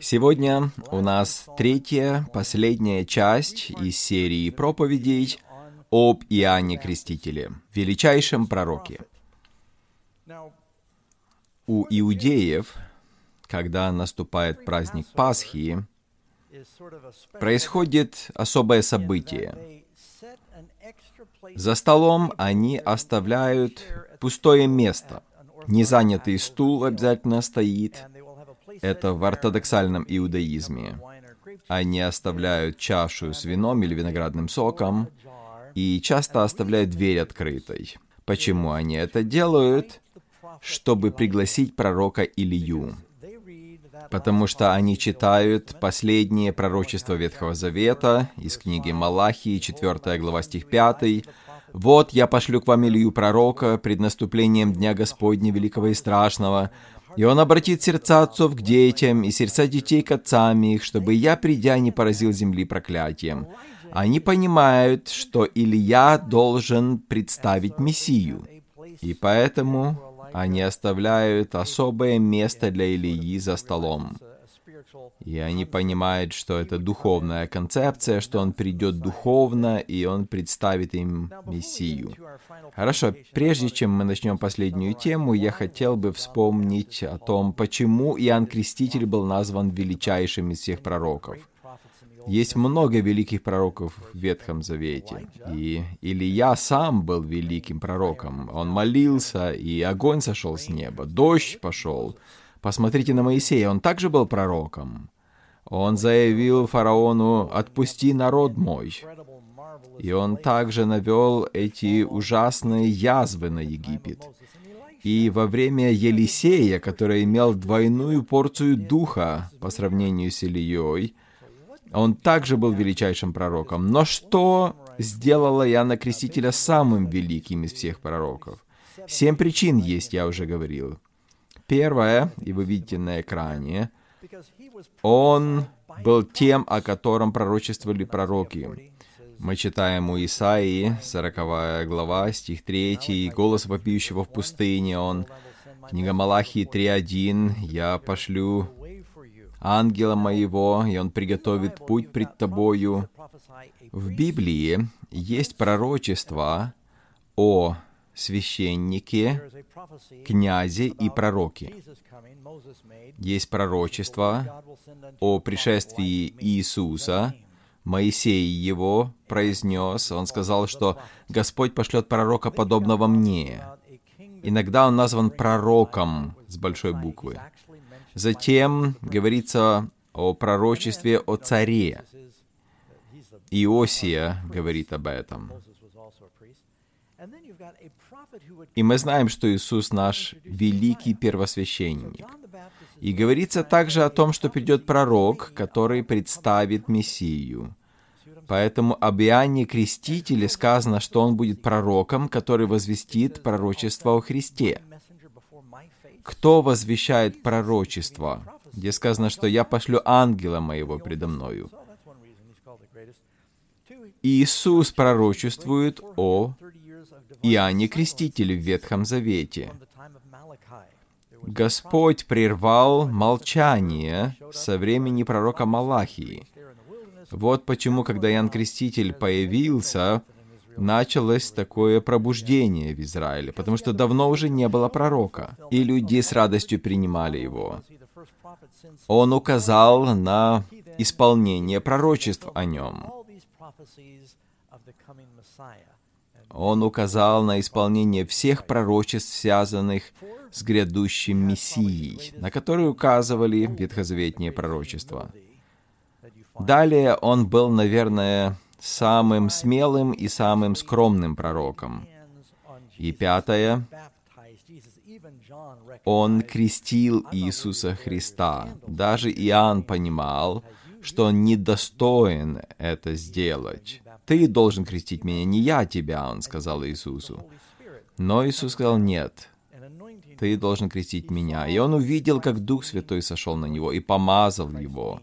Сегодня у нас третья, последняя часть из серии проповедей об Иоанне Крестителе, величайшем пророке. У иудеев, когда наступает праздник Пасхи, происходит особое событие. За столом они оставляют пустое место. Незанятый стул обязательно стоит, это в ортодоксальном иудаизме. Они оставляют чашу с вином или виноградным соком и часто оставляют дверь открытой. Почему они это делают? Чтобы пригласить пророка Илью. Потому что они читают последние пророчества Ветхого Завета из книги Малахии, 4 глава, стих 5. «Вот я пошлю к вам Илью пророка пред наступлением Дня Господня Великого и Страшного, и он обратит сердца отцов к детям, и сердца детей к отцам их, чтобы я, придя, не поразил земли проклятием. Они понимают, что Илья должен представить Мессию, и поэтому они оставляют особое место для Ильи за столом. И они понимают, что это духовная концепция, что он придет духовно, и он представит им Мессию. Хорошо, прежде чем мы начнем последнюю тему, я хотел бы вспомнить о том, почему Иоанн Креститель был назван величайшим из всех пророков. Есть много великих пророков в Ветхом Завете. И Илья сам был великим пророком. Он молился, и огонь сошел с неба, дождь пошел, Посмотрите на Моисея, он также был пророком. Он заявил фараону «Отпусти народ мой». И он также навел эти ужасные язвы на Египет. И во время Елисея, который имел двойную порцию духа по сравнению с Ильей, он также был величайшим пророком. Но что сделало Иоанна Крестителя самым великим из всех пророков? Семь причин есть, я уже говорил. Первое, и вы видите на экране, он был тем, о котором пророчествовали пророки. Мы читаем у Исаии, 40 глава, стих 3, «Голос вопиющего в пустыне он». Книга Малахии 3.1, «Я пошлю ангела моего, и он приготовит путь пред тобою». В Библии есть пророчество о священники, князи и пророки. Есть пророчество о пришествии Иисуса. Моисей его произнес, он сказал, что Господь пошлет пророка, подобного мне. Иногда он назван пророком с большой буквы. Затем говорится о пророчестве о царе. Иосия говорит об этом. И мы знаем, что Иисус наш великий первосвященник. И говорится также о том, что придет пророк, который представит Мессию. Поэтому об Иоанне Крестителе сказано, что он будет пророком, который возвестит пророчество о Христе. Кто возвещает пророчество? Где сказано, что я пошлю ангела моего предо мною. Иисус пророчествует о Иоанне Крестителе в Ветхом Завете. Господь прервал молчание со времени пророка Малахии. Вот почему, когда Иоанн Креститель появился, началось такое пробуждение в Израиле, потому что давно уже не было пророка, и люди с радостью принимали его. Он указал на исполнение пророчеств о нем. Он указал на исполнение всех пророчеств, связанных с грядущим Мессией, на которые указывали ветхозаветные пророчества. Далее он был, наверное, самым смелым и самым скромным пророком. И пятое, он крестил Иисуса Христа. Даже Иоанн понимал, что он недостоин это сделать. «Ты должен крестить меня, не я тебя», — он сказал Иисусу. Но Иисус сказал, «Нет, ты должен крестить меня». И он увидел, как Дух Святой сошел на него и помазал его.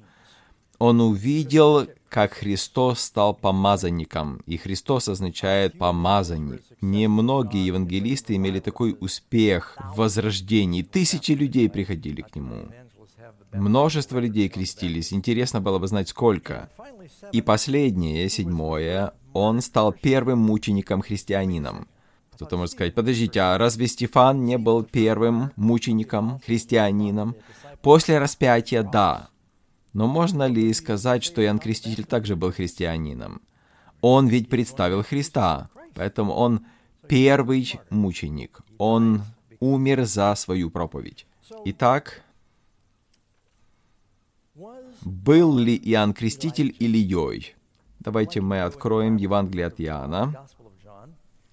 Он увидел, как Христос стал помазанником, и Христос означает «помазанник». Немногие евангелисты имели такой успех в возрождении. Тысячи людей приходили к Нему. Множество людей крестились. Интересно было бы знать, сколько. И последнее, седьмое, он стал первым мучеником-христианином. Кто-то может сказать, подождите, а разве Стефан не был первым мучеником, христианином? После распятия, да. Но можно ли сказать, что Иоанн Креститель также был христианином? Он ведь представил Христа, поэтому он первый мученик. Он умер за свою проповедь. Итак, был ли Иоанн Креститель Ильей? Давайте мы откроем Евангелие от Иоанна.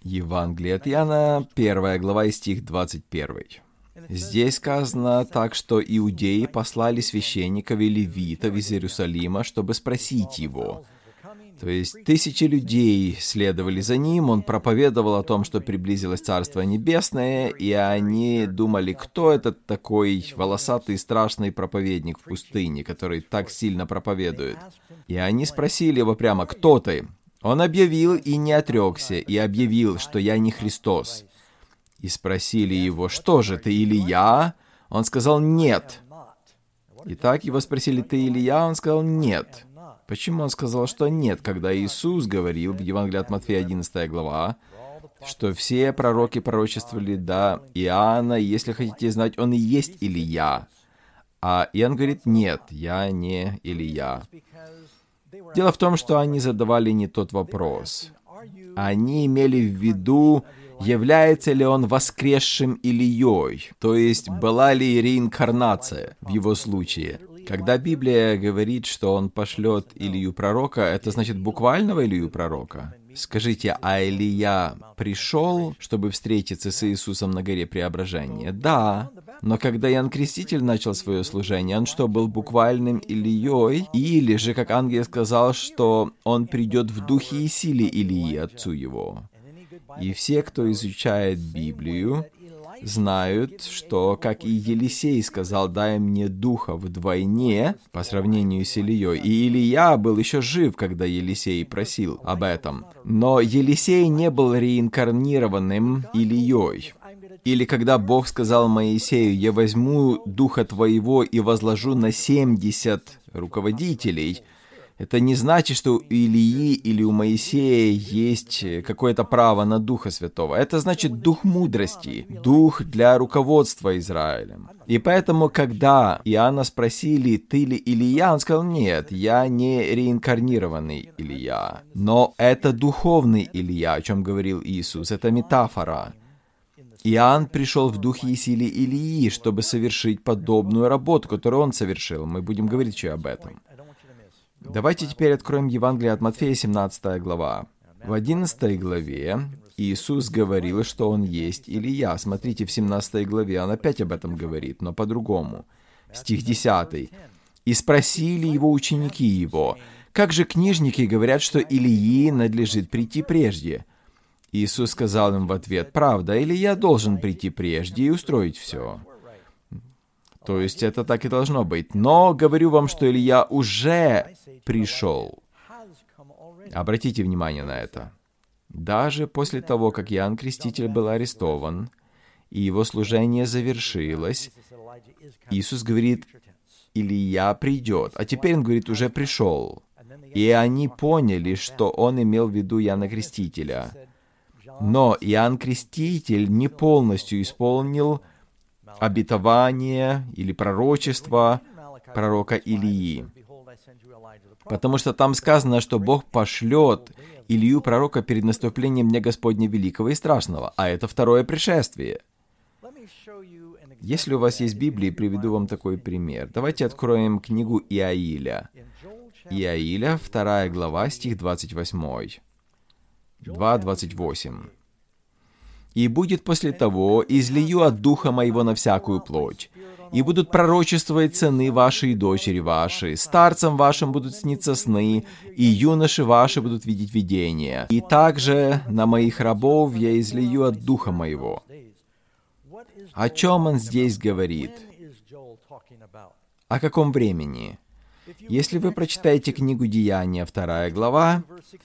Евангелие от Иоанна, первая глава и стих 21. Здесь сказано так, что иудеи послали священников и левитов из Иерусалима, чтобы спросить его. То есть тысячи людей следовали за ним, он проповедовал о том, что приблизилось Царство Небесное, и они думали, кто этот такой волосатый страшный проповедник в пустыне, который так сильно проповедует. И они спросили его прямо, кто ты? Он объявил и не отрекся, и объявил, что я не Христос. И спросили его, что же, ты Илья? Он сказал, нет. Итак, его спросили, ты Илья? Он сказал, нет. Почему он сказал, что нет, когда Иисус говорил в Евангелии от Матфея 11 глава, что все пророки пророчествовали до Иоанна, если хотите знать, он и есть Илья. А Иоанн говорит, нет, я не Илья. Дело в том, что они задавали не тот вопрос. Они имели в виду, является ли он воскресшим Ильей, то есть была ли реинкарнация в его случае. Когда Библия говорит, что он пошлет Илью пророка, это значит буквального Илью пророка? Скажите, а Илья пришел, чтобы встретиться с Иисусом на горе Преображения? Да. Но когда Иоанн Креститель начал свое служение, он что, был буквальным Ильей? Или же, как ангел сказал, что он придет в духе и силе Илии, отцу его? И все, кто изучает Библию, знают, что, как и Елисей сказал, «дай мне духа вдвойне» по сравнению с Ильей, и Илья был еще жив, когда Елисей просил об этом. Но Елисей не был реинкарнированным Ильей. Или когда Бог сказал Моисею, «Я возьму духа твоего и возложу на семьдесят руководителей», это не значит, что у Илии или у Моисея есть какое-то право на Духа Святого. Это значит дух мудрости, дух для руководства Израилем. И поэтому, когда Иоанна спросили, ты ли Илья, он сказал, нет, я не реинкарнированный Илья. Но это духовный Илья, о чем говорил Иисус, это метафора. Иоанн пришел в духе и силе Илии, чтобы совершить подобную работу, которую он совершил. Мы будем говорить еще об этом. Давайте теперь откроем Евангелие от Матфея, 17 глава. В 11 главе Иисус говорил, что Он есть Илья. Смотрите, в 17 главе Он опять об этом говорит, но по-другому. Стих 10. «И спросили Его ученики Его, как же книжники говорят, что Илии надлежит прийти прежде?» Иисус сказал им в ответ, «Правда, Илья должен прийти прежде и устроить все». То есть это так и должно быть. Но говорю вам, что Илья уже пришел. Обратите внимание на это. Даже после того, как Иоанн Креститель был арестован, и его служение завершилось, Иисус говорит, Илья придет. А теперь он говорит, уже пришел. И они поняли, что он имел в виду Иоанна Крестителя. Но Иоанн Креститель не полностью исполнил обетование или пророчество пророка Илии. Потому что там сказано, что Бог пошлет Илью пророка перед наступлением Дня Господня Великого и Страшного, а это второе пришествие. Если у вас есть Библия, приведу вам такой пример. Давайте откроем книгу Иаиля. Иаиля, вторая глава, стих 28. 2.28. И будет после того, излию от духа моего на всякую плоть. И будут пророчествовать сыны ваши и дочери ваши. Старцам вашим будут сниться сны, и юноши ваши будут видеть видения. И также на моих рабов я излию от духа моего. О чем он здесь говорит? О каком времени? Если вы прочитаете книгу Деяния, вторая глава,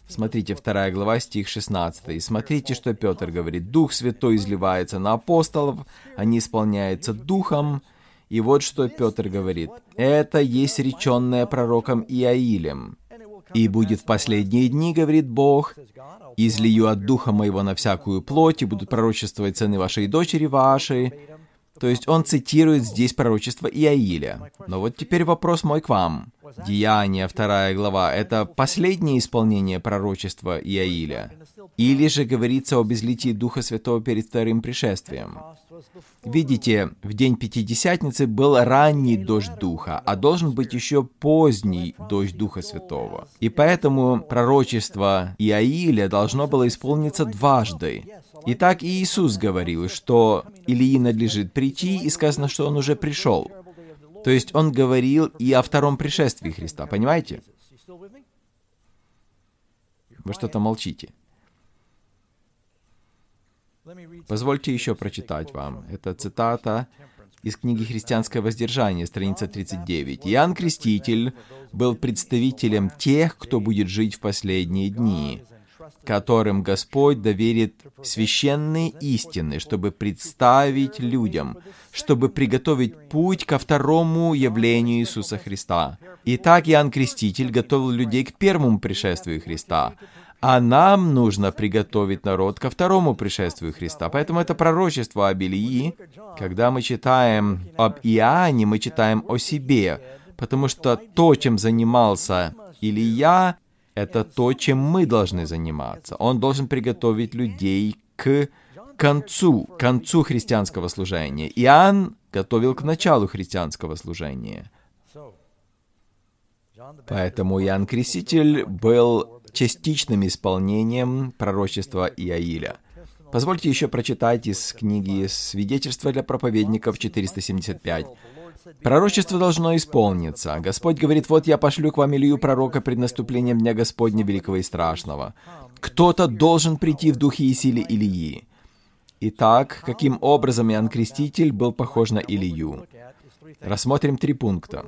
смотрите, вторая глава, стих 16, и смотрите, что Петр говорит. «Дух Святой изливается на апостолов, они исполняются Духом, И вот что Петр говорит. «Это есть реченное пророком Иаилем. И будет в последние дни, говорит Бог, излию от духа моего на всякую плоть, и будут пророчествовать сыны вашей и дочери вашей». То есть он цитирует здесь пророчество Иаиля. Но вот теперь вопрос мой к вам. Деяния, вторая глава, это последнее исполнение пророчества Иаиля? Или же говорится об излитии Духа Святого перед вторым пришествием? Видите, в день Пятидесятницы был ранний дождь Духа, а должен быть еще поздний дождь Духа Святого. И поэтому пророчество Иаиля должно было исполниться дважды. Итак, Иисус говорил, что Илии надлежит прийти, и сказано, что он уже пришел. То есть он говорил и о втором пришествии Христа, понимаете? Вы что-то молчите. Позвольте еще прочитать вам. Это цитата из книги «Христианское воздержание», страница 39. «Иоанн Креститель был представителем тех, кто будет жить в последние дни, которым Господь доверит священные истины, чтобы представить людям, чтобы приготовить путь ко второму явлению Иисуса Христа. Итак, Иоанн Креститель готовил людей к первому пришествию Христа, а нам нужно приготовить народ ко второму пришествию Христа. Поэтому это пророчество об Илии. Когда мы читаем об Иоанне, мы читаем о себе, потому что то, чем занимался Илия, это то, чем мы должны заниматься. Он должен приготовить людей к концу, концу христианского служения. Иоанн готовил к началу христианского служения. Поэтому Иоанн Креститель был частичным исполнением пророчества Иаиля. Позвольте еще прочитать из книги «Свидетельство для проповедников» 475. Пророчество должно исполниться. Господь говорит, вот я пошлю к вам Илью пророка пред наступлением Дня Господня Великого и Страшного. Кто-то должен прийти в духе и силе Илии. Итак, каким образом Иоанн Креститель был похож на Илью? Рассмотрим три пункта.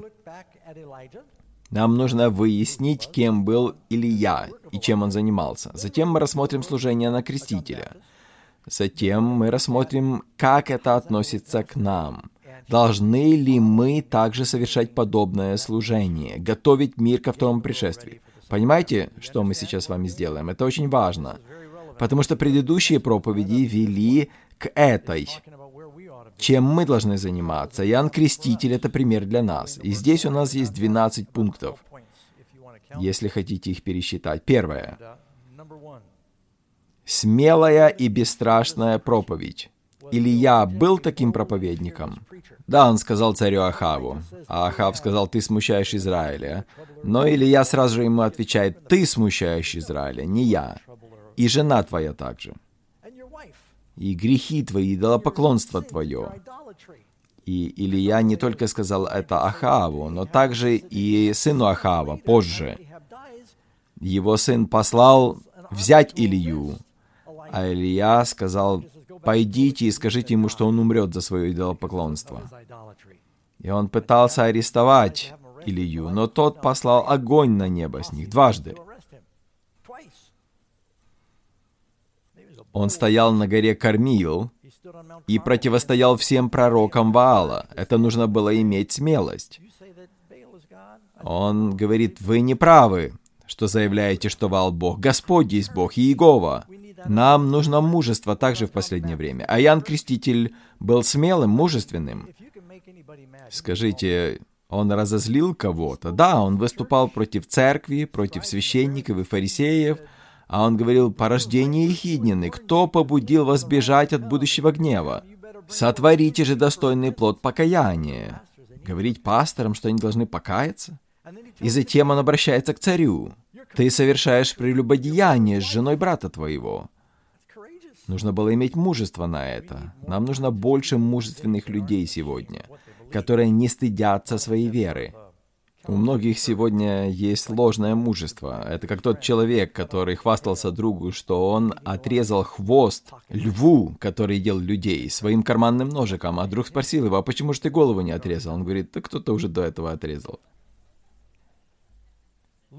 Нам нужно выяснить, кем был Илья и чем он занимался. Затем мы рассмотрим служение на Крестителя. Затем мы рассмотрим, как это относится к нам. Должны ли мы также совершать подобное служение, готовить мир ко второму пришествию? Понимаете, что мы сейчас с вами сделаем? Это очень важно, потому что предыдущие проповеди вели к этой. Чем мы должны заниматься? Иоанн Креститель — это пример для нас. И здесь у нас есть 12 пунктов, если хотите их пересчитать. Первое. Смелая и бесстрашная проповедь. Илья был таким проповедником? Да, он сказал царю Ахаву. А Ахав сказал, ты смущаешь Израиля. Но Илья сразу же ему отвечает, ты смущаешь Израиля, не я. И жена твоя также. И грехи твои, и идолопоклонство твое. И Илья не только сказал это Ахаву, но также и сыну Ахава позже. Его сын послал взять Илью, а Илья сказал, пойдите и скажите ему, что он умрет за свое идолопоклонство. И он пытался арестовать Илью, но тот послал огонь на небо с них дважды. Он стоял на горе Кормил и противостоял всем пророкам Ваала. Это нужно было иметь смелость. Он говорит, вы не правы, что заявляете, что Ваал Бог. Господь есть Бог, и Иегова. Нам нужно мужество также в последнее время. А Ян Креститель был смелым, мужественным. Скажите, он разозлил кого-то? Да, он выступал против церкви, против священников и фарисеев, а он говорил, порождение ехиднины, кто побудил вас бежать от будущего гнева? Сотворите же достойный плод покаяния. Говорить пасторам, что они должны покаяться? И затем он обращается к царю. Ты совершаешь прелюбодеяние с женой брата твоего. Нужно было иметь мужество на это. Нам нужно больше мужественных людей сегодня, которые не стыдятся своей веры. У многих сегодня есть ложное мужество. Это как тот человек, который хвастался другу, что он отрезал хвост льву, который ел людей, своим карманным ножиком, а друг спросил его, а почему же ты голову не отрезал? Он говорит, да кто-то уже до этого отрезал.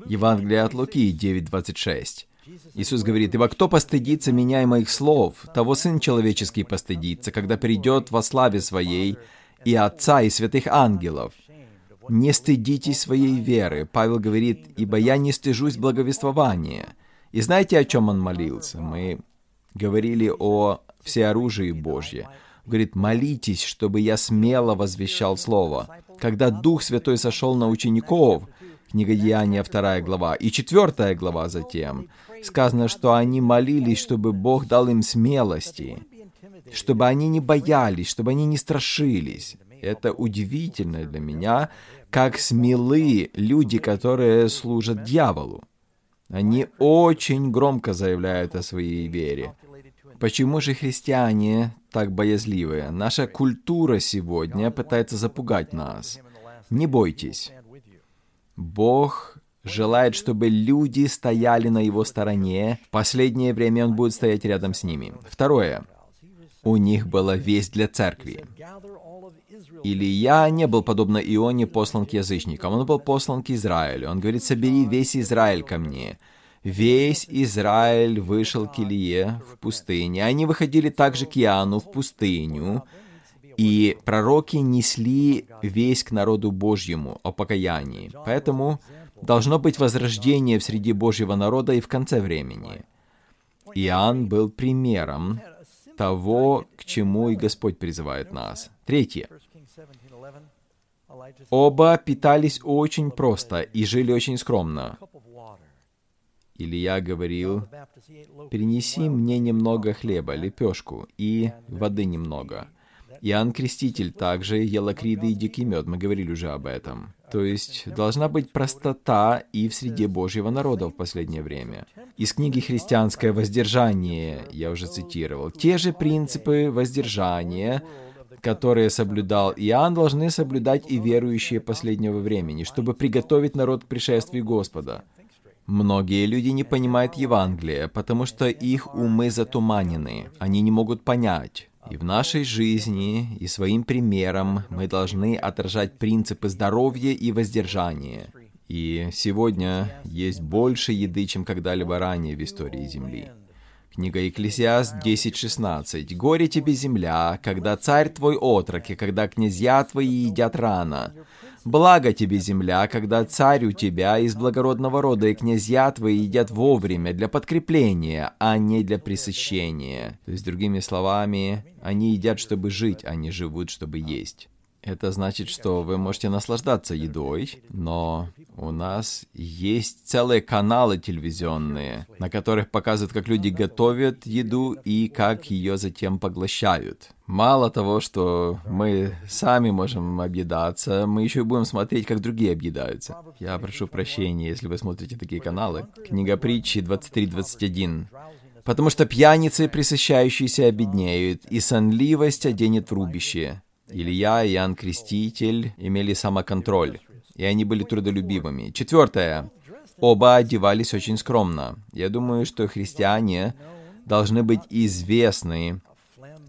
Евангелие от Луки 9.26. Иисус говорит, «Ибо кто постыдится меня и моих слов, того Сын Человеческий постыдится, когда придет во славе Своей и Отца, и святых ангелов. Не стыдитесь своей веры. Павел говорит, ибо я не стыжусь благовествования. И знаете, о чем он молился? Мы говорили о всеоружии Божье. Говорит, молитесь, чтобы я смело возвещал Слово. Когда Дух Святой сошел на учеников, книга Деяния, 2 глава, и 4 глава затем, сказано, что они молились, чтобы Бог дал им смелости, чтобы они не боялись, чтобы они не страшились. Это удивительно для меня, как смелы люди, которые служат дьяволу. Они очень громко заявляют о своей вере. Почему же христиане так боязливые? Наша культура сегодня пытается запугать нас. Не бойтесь. Бог желает, чтобы люди стояли на его стороне. В последнее время он будет стоять рядом с ними. Второе. У них была весть для церкви. Илья не был, подобно Ионе, послан к язычникам. Он был послан к Израилю. Он говорит, собери весь Израиль ко мне. Весь Израиль вышел к Илье в пустыне. Они выходили также к Иоанну в пустыню. И пророки несли весь к народу Божьему о покаянии. Поэтому должно быть возрождение в среди Божьего народа и в конце времени. Иоанн был примером того, к чему и Господь призывает нас. Третье. Оба питались очень просто и жили очень скромно. Илья говорил, «Принеси мне немного хлеба, лепешку, и воды немного». Иоанн Креститель также ел акриды и дикий мед, мы говорили уже об этом. То есть должна быть простота и в среде Божьего народа в последнее время. Из книги «Христианское воздержание» я уже цитировал. Те же принципы воздержания, которые соблюдал Иоанн, должны соблюдать и верующие последнего времени, чтобы приготовить народ к пришествию Господа. Многие люди не понимают Евангелия, потому что их умы затуманены. Они не могут понять. И в нашей жизни, и своим примером мы должны отражать принципы здоровья и воздержания. И сегодня есть больше еды, чем когда-либо ранее в истории Земли. Книга Екклесиаст 10.16. «Горе тебе, земля, когда царь твой отрок, и когда князья твои едят рано. Благо тебе, земля, когда царь у тебя из благородного рода, и князья твои едят вовремя для подкрепления, а не для пресыщения». То есть, другими словами, они едят, чтобы жить, а не живут, чтобы есть. Это значит, что вы можете наслаждаться едой, но у нас есть целые каналы телевизионные, на которых показывают, как люди готовят еду и как ее затем поглощают. Мало того, что мы сами можем объедаться, мы еще и будем смотреть, как другие объедаются. Я прошу прощения, если вы смотрите такие каналы. Книга притчи 23.21. «Потому что пьяницы, присыщающиеся, обеднеют, и сонливость оденет в рубище». Илья и Иоанн Креститель имели самоконтроль, и они были трудолюбивыми. Четвертое. Оба одевались очень скромно. Я думаю, что христиане должны быть известны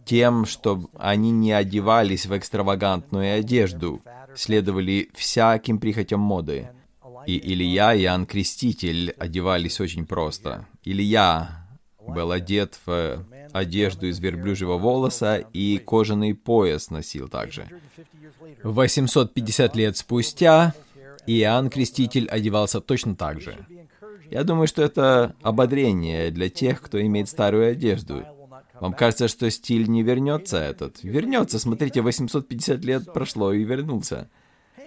тем, что они не одевались в экстравагантную одежду, следовали всяким прихотям моды. И Илья и Иоанн Креститель одевались очень просто. Илья был одет в одежду из верблюжьего волоса и кожаный пояс носил также. 850 лет спустя Иоанн Креститель одевался точно так же. Я думаю, что это ободрение для тех, кто имеет старую одежду. Вам кажется, что стиль не вернется этот? Вернется, смотрите, 850 лет прошло и вернулся.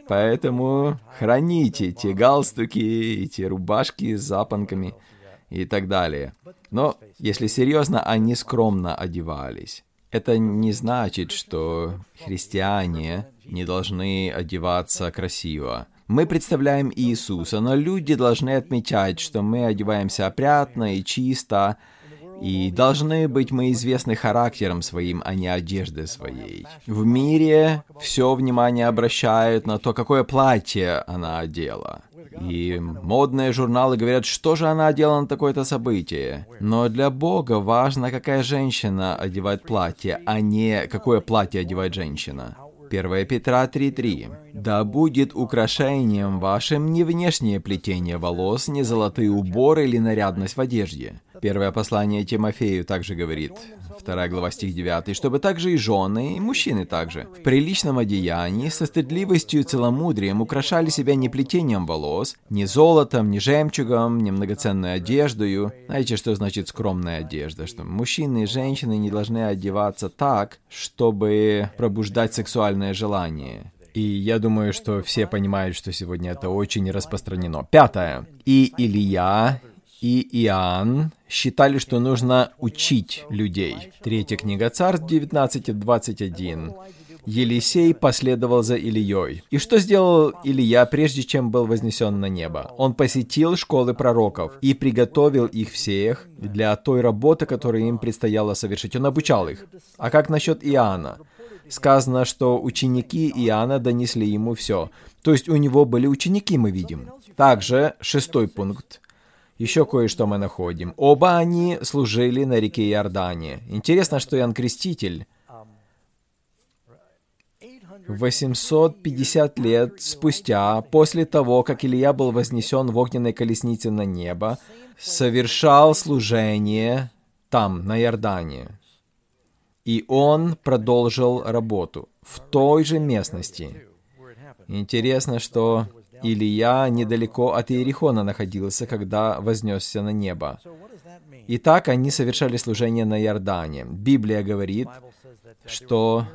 Поэтому храните те галстуки и те рубашки с запонками и так далее. Но, если серьезно, они скромно одевались. Это не значит, что христиане не должны одеваться красиво. Мы представляем Иисуса, но люди должны отмечать, что мы одеваемся опрятно и чисто, и должны быть мы известны характером своим, а не одеждой своей. В мире все внимание обращают на то, какое платье она одела. И модные журналы говорят, что же она одела на такое-то событие. Но для Бога важно, какая женщина одевает платье, а не какое платье одевает женщина. 1 Петра 3.3. «Да будет украшением вашим не внешнее плетение волос, не золотые уборы или нарядность в одежде». Первое послание Тимофею также говорит, вторая глава стих 9, чтобы также и жены, и мужчины также, в приличном одеянии, со стыдливостью и целомудрием украшали себя не плетением волос, не золотом, не жемчугом, не многоценной одеждою. Знаете, что значит скромная одежда? Что мужчины и женщины не должны одеваться так, чтобы пробуждать сексуальное желание. И я думаю, что все понимают, что сегодня это очень распространено. Пятое. И Илья, и Иоанн считали, что нужно учить людей. Третья книга Царств 19.21. Елисей последовал за Ильей. И что сделал Илья, прежде чем был вознесен на небо? Он посетил школы пророков и приготовил их всех для той работы, которую им предстояло совершить. Он обучал их. А как насчет Иоанна? Сказано, что ученики Иоанна донесли ему все. То есть у него были ученики, мы видим. Также шестой пункт. Еще кое-что мы находим. Оба они служили на реке Иордане. Интересно, что Иоанн Креститель 850 лет спустя, после того, как Илья был вознесен в огненной колеснице на небо, совершал служение там, на Иордане. И он продолжил работу в той же местности. Интересно, что Илья недалеко от Иерихона находился, когда вознесся на небо. Итак, они совершали служение на Иордане. Библия говорит, что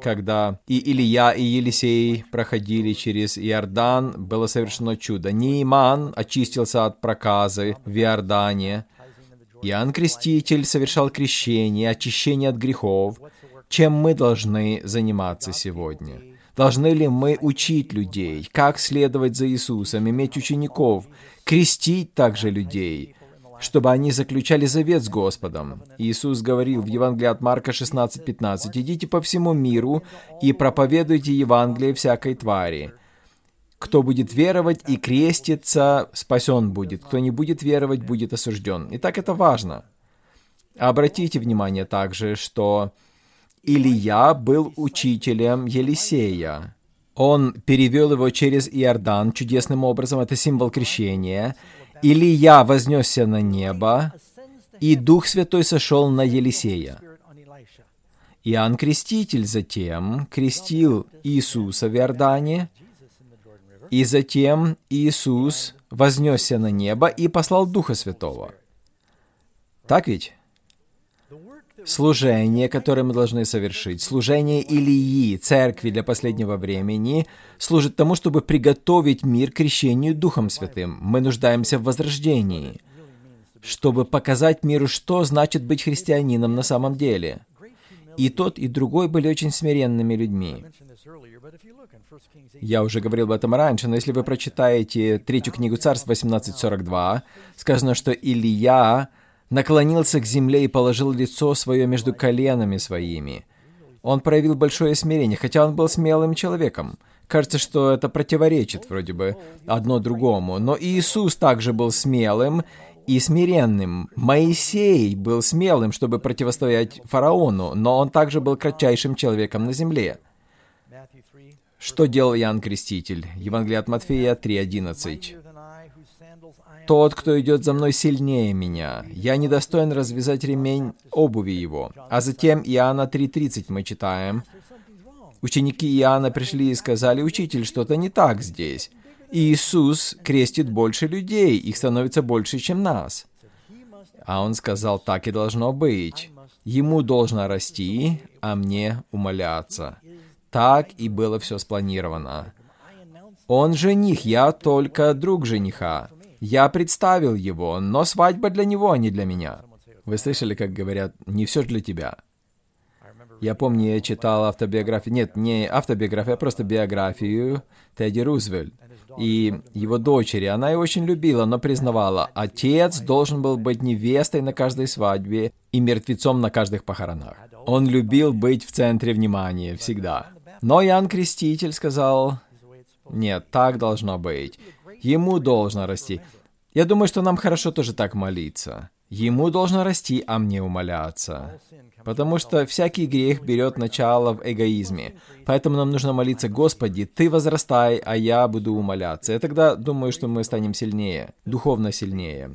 когда и Илья, и Елисей проходили через Иордан, было совершено чудо. Нейман очистился от проказы в Иордане. Иоанн Креститель совершал крещение, очищение от грехов. Чем мы должны заниматься сегодня? Должны ли мы учить людей, как следовать за Иисусом, иметь учеников, крестить также людей, чтобы они заключали завет с Господом? Иисус говорил в Евангелии от Марка 16:15, «Идите по всему миру и проповедуйте Евангелие всякой твари. Кто будет веровать и креститься, спасен будет. Кто не будет веровать, будет осужден». Итак, это важно. Обратите внимание также, что Илья был учителем Елисея. Он перевел его через Иордан чудесным образом, это символ крещения. Илья вознесся на небо, и Дух Святой сошел на Елисея. Иоанн Креститель затем крестил Иисуса в Иордане, и затем Иисус вознесся на небо и послал Духа Святого. Так ведь? Служение, которое мы должны совершить, служение Илии, церкви для последнего времени, служит тому, чтобы приготовить мир к крещению Духом Святым. Мы нуждаемся в возрождении, чтобы показать миру, что значит быть христианином на самом деле. И тот, и другой были очень смиренными людьми. Я уже говорил об этом раньше, но если вы прочитаете третью книгу Царств 18.42, сказано, что Илья наклонился к земле и положил лицо свое между коленами своими. Он проявил большое смирение, хотя он был смелым человеком. Кажется, что это противоречит вроде бы одно другому. Но Иисус также был смелым и смиренным. Моисей был смелым, чтобы противостоять фараону, но он также был кратчайшим человеком на земле. Что делал Иоанн Креститель? Евангелие от Матфея 3.11. Тот, кто идет за мной сильнее меня. Я недостоин развязать ремень обуви его. А затем Иоанна 3.30 мы читаем. Ученики Иоанна пришли и сказали, «Учитель, что-то не так здесь. Иисус крестит больше людей, их становится больше, чем нас». А он сказал, так и должно быть. Ему должно расти, а мне умоляться. Так и было все спланировано. Он жених, я только друг жениха. Я представил его, но свадьба для него, а не для меня. Вы слышали, как говорят, не все для тебя. Я помню, я читал автобиографию, нет, не автобиографию, а просто биографию Тедди Рузвельт и его дочери. Она его очень любила, но признавала, отец должен был быть невестой на каждой свадьбе и мертвецом на каждых похоронах. Он любил быть в центре внимания всегда. Но Ян Креститель сказал, нет, так должно быть. Ему должно расти. Я думаю, что нам хорошо тоже так молиться. Ему должно расти, а мне умоляться. Потому что всякий грех берет начало в эгоизме. Поэтому нам нужно молиться, Господи, Ты возрастай, а я буду умоляться. И тогда думаю, что мы станем сильнее, духовно сильнее.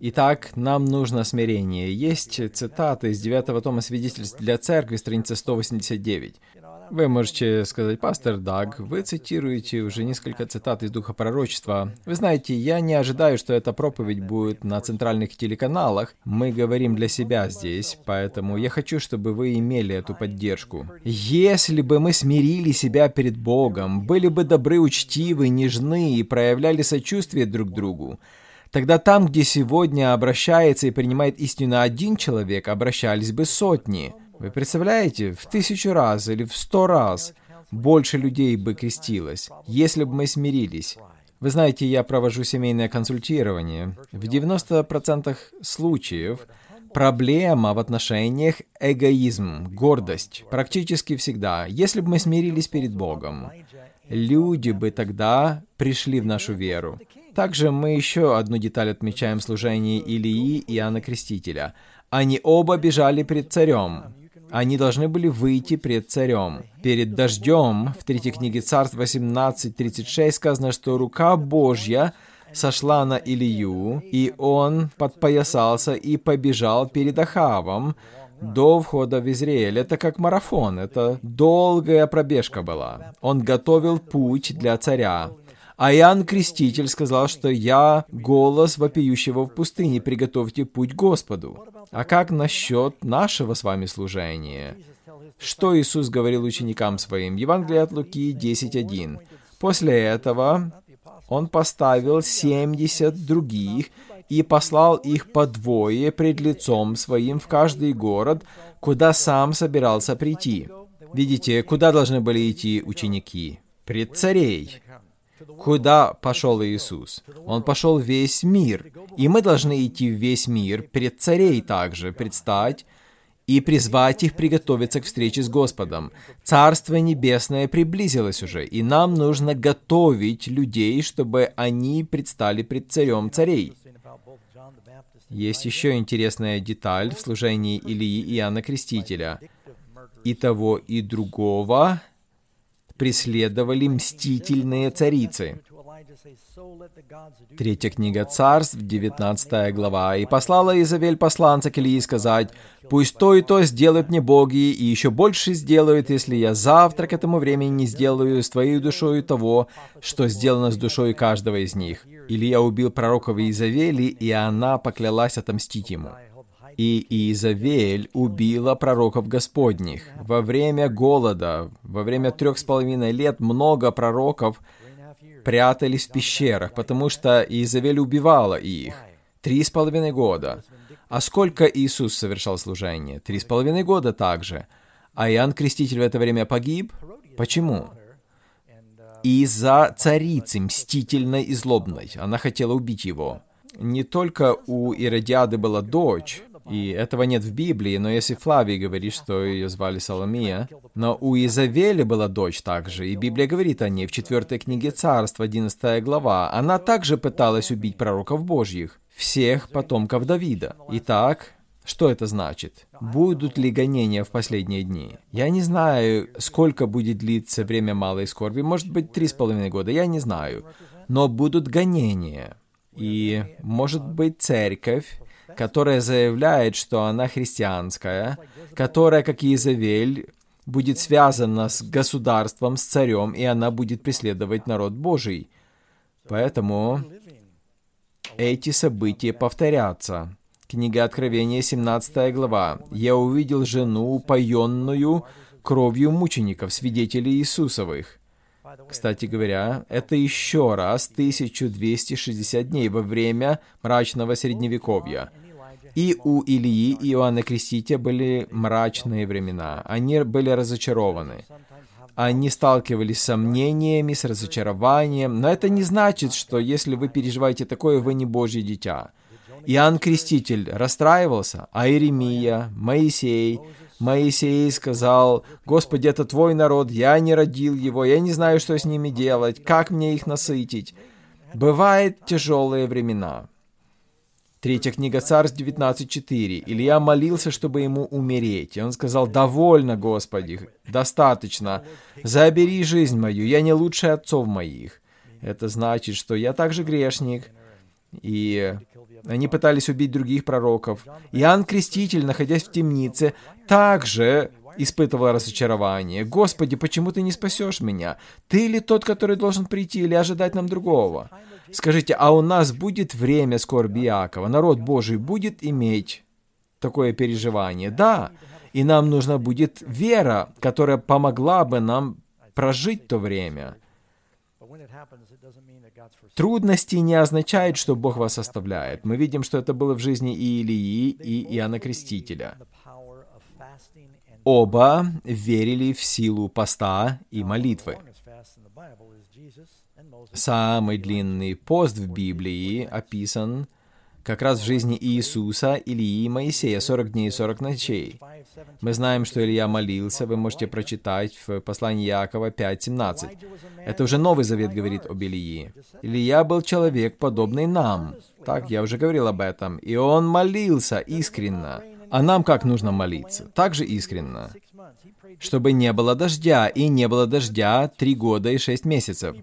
Итак, нам нужно смирение. Есть цитата из 9 тома свидетельств для церкви, страница 189. Вы можете сказать, пастор Даг, вы цитируете уже несколько цитат из Духа Пророчества. Вы знаете, я не ожидаю, что эта проповедь будет на центральных телеканалах. Мы говорим для себя здесь, поэтому я хочу, чтобы вы имели эту поддержку. Если бы мы смирили себя перед Богом, были бы добры, учтивы, нежны и проявляли сочувствие друг другу, Тогда там, где сегодня обращается и принимает истину один человек, обращались бы сотни. Вы представляете, в тысячу раз или в сто раз больше людей бы крестилось, если бы мы смирились. Вы знаете, я провожу семейное консультирование. В 90% случаев проблема в отношениях – эгоизм, гордость. Практически всегда. Если бы мы смирились перед Богом, люди бы тогда пришли в нашу веру. Также мы еще одну деталь отмечаем в служении Илии и Иоанна Крестителя. Они оба бежали пред царем. Они должны были выйти пред царем. Перед дождем в третьей книге Царств 18.36 сказано, что рука Божья сошла на Илью, и он подпоясался и побежал перед Ахавом до входа в Израиль. Это как марафон, это долгая пробежка была. Он готовил путь для царя. А Иоанн Креститель сказал, что «Я — голос вопиющего в пустыне, приготовьте путь Господу». А как насчет нашего с вами служения? Что Иисус говорил ученикам своим? Евангелие от Луки 10.1. После этого Он поставил 70 других и послал их по двое пред лицом своим в каждый город, куда сам собирался прийти. Видите, куда должны были идти ученики? Пред царей. Куда пошел Иисус? Он пошел весь мир. И мы должны идти в весь мир, пред царей также, предстать и призвать их приготовиться к встрече с Господом. Царство Небесное приблизилось уже, и нам нужно готовить людей, чтобы они предстали пред царем царей. Есть еще интересная деталь в служении Илии и Иоанна Крестителя. И того, и другого преследовали мстительные царицы. Третья книга Царств, 19 глава. «И послала Изавель посланца к Илии сказать, «Пусть то и то сделают мне боги, и еще больше сделают, если я завтра к этому времени не сделаю с твоей душою того, что сделано с душой каждого из них». Илья убил пророков Изавели, и она поклялась отомстить ему и Иезавель убила пророков Господних. Во время голода, во время трех с половиной лет, много пророков прятались в пещерах, потому что Иезавель убивала их. Три с половиной года. А сколько Иисус совершал служение? Три с половиной года также. А Иоанн Креститель в это время погиб? Почему? Из-за царицы, мстительной и злобной. Она хотела убить его. Не только у Иродиады была дочь, и этого нет в Библии, но если Флавий говорит, что ее звали Соломия, но у Изавели была дочь также, и Библия говорит о ней в 4 книге Царств, 11 глава. Она также пыталась убить пророков Божьих, всех потомков Давида. Итак, что это значит? Будут ли гонения в последние дни? Я не знаю, сколько будет длиться время малой скорби. Может быть, три с половиной года, я не знаю. Но будут гонения. И, может быть, церковь которая заявляет, что она христианская, которая, как и Изавель, будет связана с государством, с царем, и она будет преследовать народ Божий. Поэтому эти события повторятся. Книга Откровения, 17 глава. «Я увидел жену, упоенную кровью мучеников, свидетелей Иисусовых». Кстати говоря, это еще раз 1260 дней во время мрачного Средневековья. И у Ильи и Иоанна Крестителя были мрачные времена. Они были разочарованы. Они сталкивались с сомнениями, с разочарованием. Но это не значит, что если вы переживаете такое, вы не Божье дитя. Иоанн Креститель расстраивался, а Иеремия, Моисей, Моисей сказал, «Господи, это Твой народ, я не родил его, я не знаю, что с ними делать, как мне их насытить». Бывают тяжелые времена. Третья книга Царств 19.4. Илья молился, чтобы ему умереть. И он сказал, «Довольно, Господи, достаточно. Забери жизнь мою, я не лучше отцов моих». Это значит, что я также грешник, и они пытались убить других пророков. Иоанн Креститель, находясь в темнице, также испытывал разочарование. «Господи, почему ты не спасешь меня? Ты ли тот, который должен прийти, или ожидать нам другого?» Скажите, а у нас будет время скорби Иакова? Народ Божий будет иметь такое переживание? Да. И нам нужна будет вера, которая помогла бы нам прожить то время. Трудности не означают, что Бог вас оставляет. Мы видим, что это было в жизни и Илии, и Иоанна Крестителя. Оба верили в силу поста и молитвы. Самый длинный пост в Библии описан как раз в жизни Иисуса, Илии и Моисея, 40 дней и 40 ночей. Мы знаем, что Илья молился, вы можете прочитать в послании Иакова 5.17. Это уже Новый Завет говорит об Илии. Илья был человек, подобный нам. Так, я уже говорил об этом. И он молился искренно. А нам как нужно молиться? Также искренно. Чтобы не было дождя, и не было дождя три года и шесть месяцев.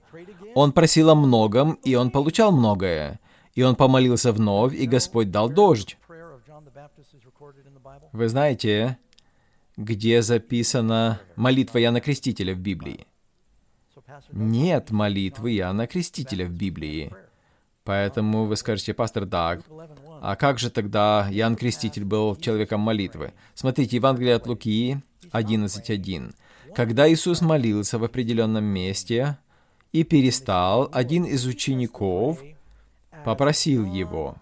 Он просил о многом, и он получал многое. И он помолился вновь, и Господь дал дождь. Вы знаете, где записана молитва Яна Крестителя в Библии? Нет молитвы Иоанна Крестителя в Библии. Поэтому вы скажете, пастор Даг, а как же тогда Иоанн Креститель был человеком молитвы? Смотрите, Евангелие от Луки 11.1. Когда Иисус молился в определенном месте и перестал, один из учеников попросил его,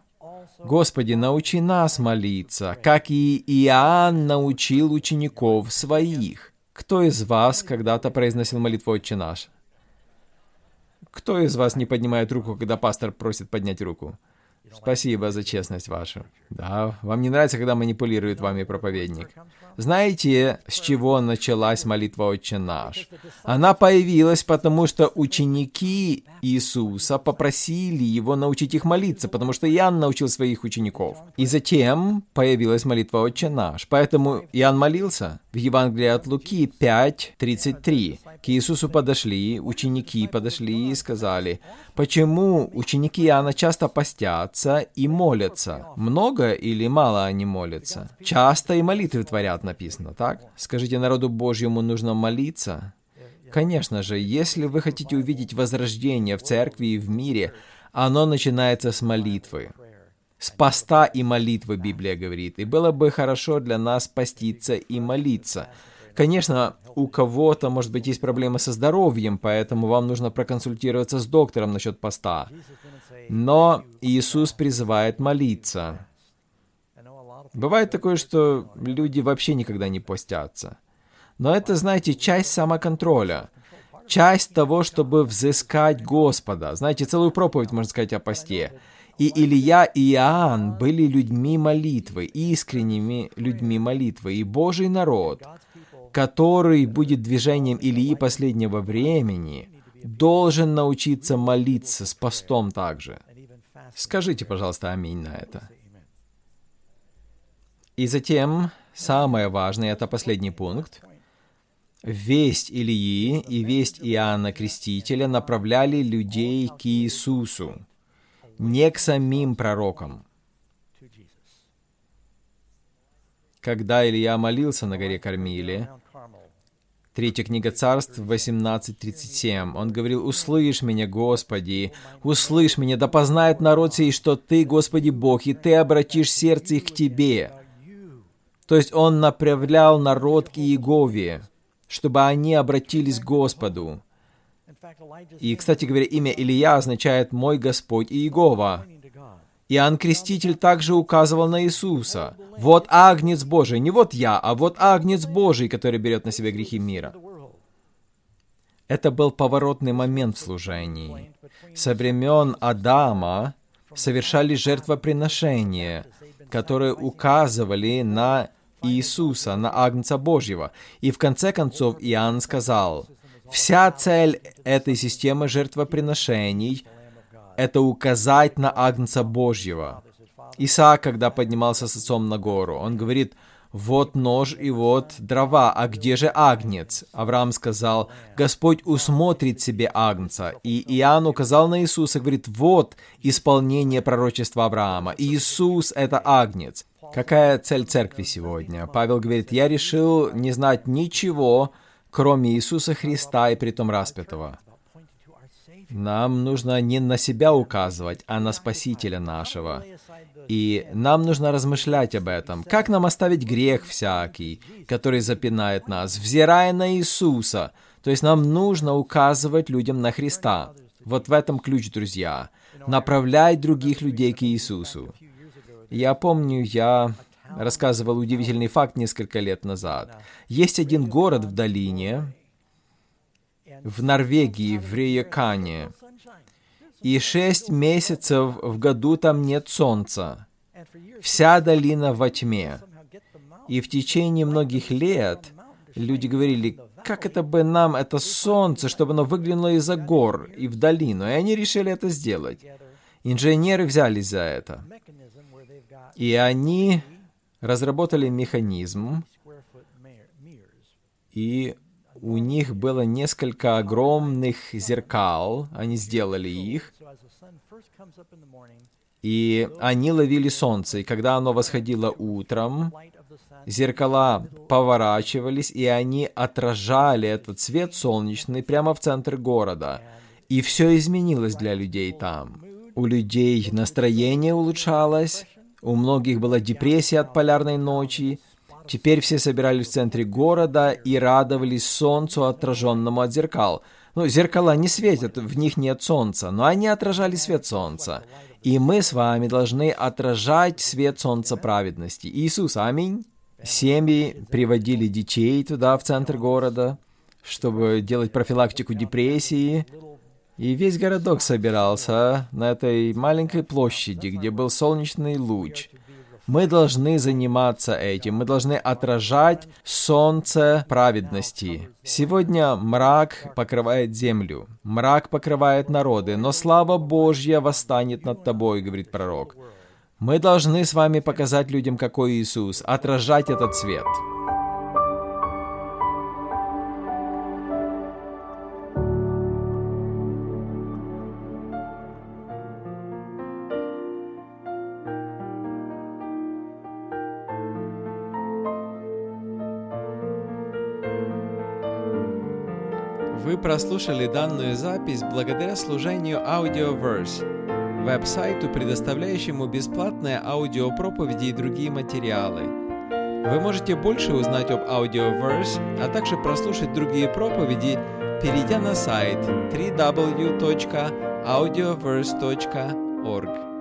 «Господи, научи нас молиться, как и Иоанн научил учеников своих». Кто из вас когда-то произносил молитву «Отче наш»? Кто из вас не поднимает руку, когда пастор просит поднять руку? Спасибо за честность вашу. Да, вам не нравится, когда манипулирует вами проповедник. Знаете, с чего началась молитва «Отче наш»? Она появилась, потому что ученики Иисуса попросили его научить их молиться, потому что Иоанн научил своих учеников. И затем появилась молитва «Отче наш». Поэтому Иоанн молился в Евангелии от Луки 5.33. К Иисусу подошли, ученики подошли и сказали, «Почему ученики Иоанна часто постятся и молятся? Много или мало они молятся?» Часто и молитвы творят, написано, так? Скажите, народу Божьему нужно молиться? Конечно же, если вы хотите увидеть возрождение в церкви и в мире, оно начинается с молитвы. С поста и молитвы, Библия говорит. И было бы хорошо для нас поститься и молиться. Конечно, у кого-то, может быть, есть проблемы со здоровьем, поэтому вам нужно проконсультироваться с доктором насчет поста. Но Иисус призывает молиться. Бывает такое, что люди вообще никогда не постятся. Но это, знаете, часть самоконтроля. Часть того, чтобы взыскать Господа. Знаете, целую проповедь, можно сказать, о посте. И Илья и Иоанн были людьми молитвы, искренними людьми молитвы. И Божий народ — который будет движением Ильи последнего времени, должен научиться молиться с постом также. Скажите, пожалуйста, аминь на это. И затем, самое важное, это последний пункт. Весть Ильи и весть Иоанна Крестителя направляли людей к Иисусу, не к самим пророкам. Когда Илья молился на горе Кормиле, Третья книга Царств 18.37. Он говорил, «Услышь меня, Господи, услышь меня, да познает народ сей, что Ты, Господи Бог, и Ты обратишь сердце их к Тебе». То есть он направлял народ к Иегове, чтобы они обратились к Господу. И, кстати говоря, имя Илья означает «мой Господь Иегова». Иоанн Креститель также указывал на Иисуса. Вот Агнец Божий, не вот я, а вот Агнец Божий, который берет на себя грехи мира. Это был поворотный момент в служении. Со времен Адама совершали жертвоприношения, которые указывали на Иисуса, на Агнца Божьего. И в конце концов Иоанн сказал, вся цель этой системы жертвоприношений это указать на Агнца Божьего. Исаак, когда поднимался с отцом на гору, он говорит, вот нож и вот дрова, а где же агнец? Авраам сказал, Господь усмотрит себе агнца. И Иоанн указал на Иисуса, говорит, вот исполнение пророчества Авраама. Иисус — это агнец. Какая цель церкви сегодня? Павел говорит, я решил не знать ничего, кроме Иисуса Христа и притом распятого. Нам нужно не на себя указывать, а на Спасителя нашего. И нам нужно размышлять об этом. Как нам оставить грех всякий, который запинает нас, взирая на Иисуса? То есть нам нужно указывать людям на Христа. Вот в этом ключ, друзья. Направлять других людей к Иисусу. Я помню, я рассказывал удивительный факт несколько лет назад. Есть один город в долине, в Норвегии, в Риекане, и шесть месяцев в году там нет солнца. Вся долина во тьме. И в течение многих лет люди говорили, как это бы нам это солнце, чтобы оно выглянуло из-за гор и в долину. И они решили это сделать. Инженеры взялись за это. И они разработали механизм, и у них было несколько огромных зеркал, они сделали их, и они ловили солнце, и когда оно восходило утром, зеркала поворачивались, и они отражали этот свет солнечный прямо в центр города. И все изменилось для людей там. У людей настроение улучшалось, у многих была депрессия от полярной ночи, Теперь все собирались в центре города и радовались солнцу, отраженному от зеркал. Ну, зеркала не светят, в них нет солнца, но они отражали свет солнца. И мы с вами должны отражать свет солнца праведности. Иисус, аминь. Семьи приводили детей туда, в центр города, чтобы делать профилактику депрессии. И весь городок собирался на этой маленькой площади, где был солнечный луч – мы должны заниматься этим, мы должны отражать солнце праведности. Сегодня мрак покрывает землю, мрак покрывает народы, но слава Божья восстанет над тобой, говорит пророк. Мы должны с вами показать людям, какой Иисус, отражать этот свет. Прослушали данную запись благодаря служению Audioverse, веб-сайту, предоставляющему бесплатные аудиопроповеди и другие материалы. Вы можете больше узнать об Audioverse, а также прослушать другие проповеди, перейдя на сайт www.audioverse.org.